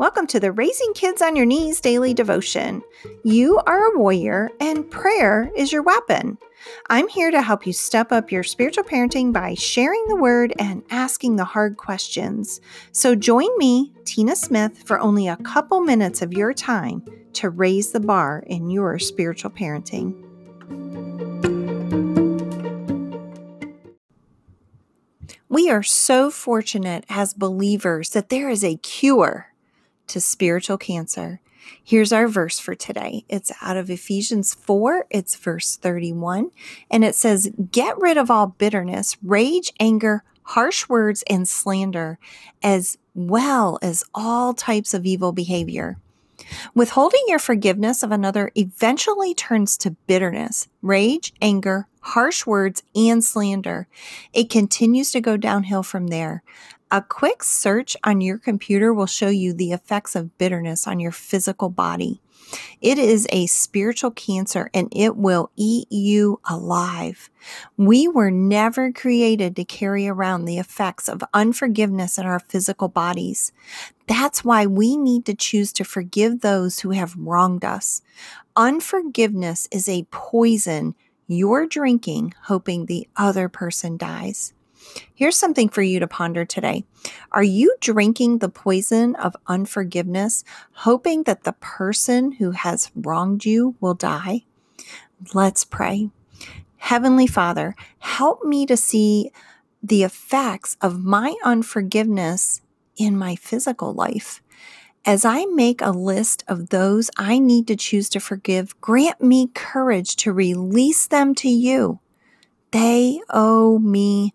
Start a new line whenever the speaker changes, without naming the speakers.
Welcome to the Raising Kids on Your Knees daily devotion. You are a warrior, and prayer is your weapon. I'm here to help you step up your spiritual parenting by sharing the word and asking the hard questions. So join me, Tina Smith, for only a couple minutes of your time to raise the bar in your spiritual parenting. We are so fortunate as believers that there is a cure to spiritual cancer. Here's our verse for today. It's out of Ephesians 4, it's verse 31, and it says, Get rid of all bitterness, rage, anger, harsh words, and slander, as well as all types of evil behavior. Withholding your forgiveness of another eventually turns to bitterness, rage, anger, harsh words, and slander. It continues to go downhill from there. A quick search on your computer will show you the effects of bitterness on your physical body. It is a spiritual cancer and it will eat you alive. We were never created to carry around the effects of unforgiveness in our physical bodies. That's why we need to choose to forgive those who have wronged us. Unforgiveness is a poison you're drinking, hoping the other person dies. Here's something for you to ponder today. Are you drinking the poison of unforgiveness, hoping that the person who has wronged you will die? Let's pray. Heavenly Father, help me to see the effects of my unforgiveness in my physical life. As I make a list of those I need to choose to forgive, grant me courage to release them to you. They owe me